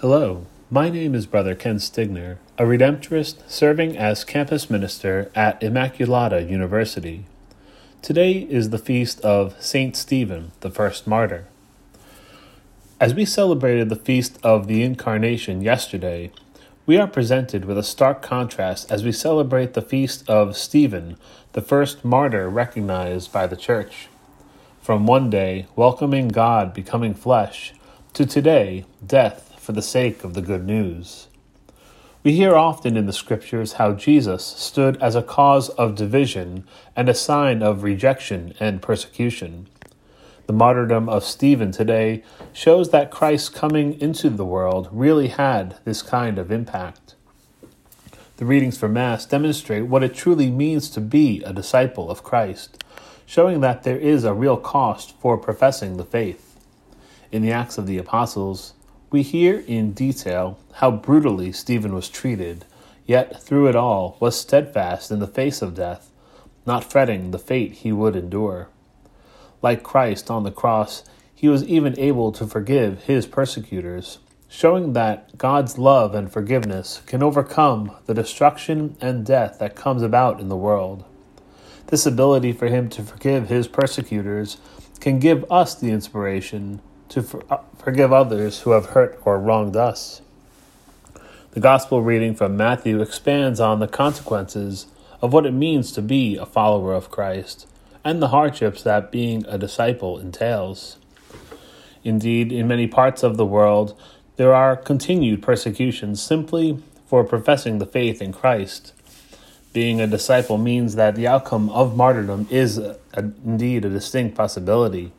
Hello, my name is Brother Ken Stigner, a Redemptorist serving as campus minister at Immaculata University. Today is the feast of Saint Stephen, the first martyr. As we celebrated the feast of the Incarnation yesterday, we are presented with a stark contrast as we celebrate the feast of Stephen, the first martyr recognized by the Church. From one day, welcoming God becoming flesh, to today, death for the sake of the good news. We hear often in the Scriptures how Jesus stood as a cause of division and a sign of rejection and persecution. The martyrdom of Stephen today shows that Christ's coming into the world really had this kind of impact. The readings for Mass demonstrate what it truly means to be a disciple of Christ, showing that there is a real cost for professing the faith. In the Acts of the Apostles, we hear in detail how brutally Stephen was treated, yet through it all was steadfast in the face of death, not fretting the fate he would endure. Like Christ on the cross, he was even able to forgive his persecutors, showing that God's love and forgiveness can overcome the destruction and death that comes about in the world. This ability for him to forgive his persecutors can give us the inspiration to uh, forgive others who have hurt or wronged us. The Gospel reading from Matthew expands on the consequences of what it means to be a follower of Christ and the hardships that being a disciple entails. Indeed, in many parts of the world, there are continued persecutions simply for professing the faith in Christ. Being a disciple means that the outcome of martyrdom is a, a, indeed a distinct possibility.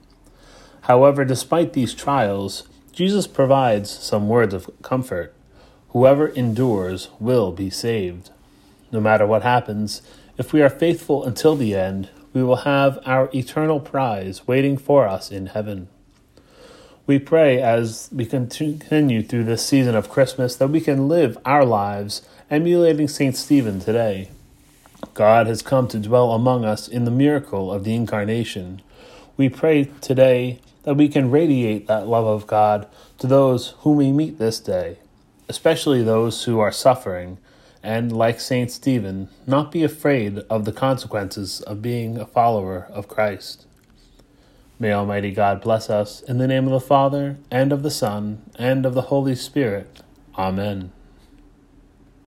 However, despite these trials, Jesus provides some words of comfort. Whoever endures will be saved. No matter what happens, if we are faithful until the end, we will have our eternal prize waiting for us in heaven. We pray as we continue through this season of Christmas that we can live our lives emulating St. Stephen today. God has come to dwell among us in the miracle of the Incarnation. We pray today that we can radiate that love of God to those whom we meet this day, especially those who are suffering, and, like St. Stephen, not be afraid of the consequences of being a follower of Christ. May Almighty God bless us in the name of the Father, and of the Son, and of the Holy Spirit. Amen.